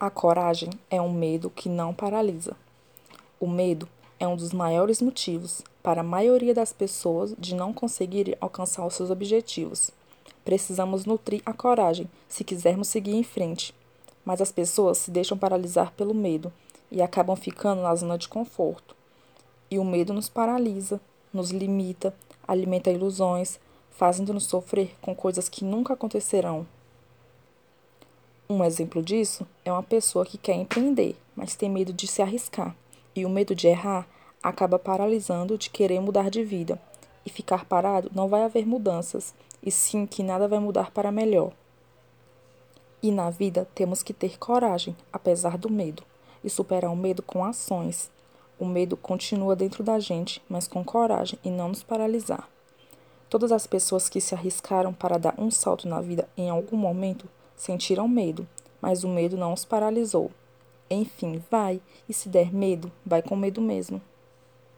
A coragem é um medo que não paralisa. O medo é um dos maiores motivos para a maioria das pessoas de não conseguirem alcançar os seus objetivos. Precisamos nutrir a coragem se quisermos seguir em frente, mas as pessoas se deixam paralisar pelo medo e acabam ficando na zona de conforto. E o medo nos paralisa, nos limita, alimenta ilusões, fazendo-nos sofrer com coisas que nunca acontecerão. Um exemplo disso é uma pessoa que quer empreender, mas tem medo de se arriscar, e o medo de errar acaba paralisando de querer mudar de vida. E ficar parado não vai haver mudanças, e sim que nada vai mudar para melhor. E na vida temos que ter coragem, apesar do medo, e superar o medo com ações. O medo continua dentro da gente, mas com coragem e não nos paralisar. Todas as pessoas que se arriscaram para dar um salto na vida em algum momento Sentiram medo, mas o medo não os paralisou. Enfim, vai, e se der medo, vai com medo mesmo.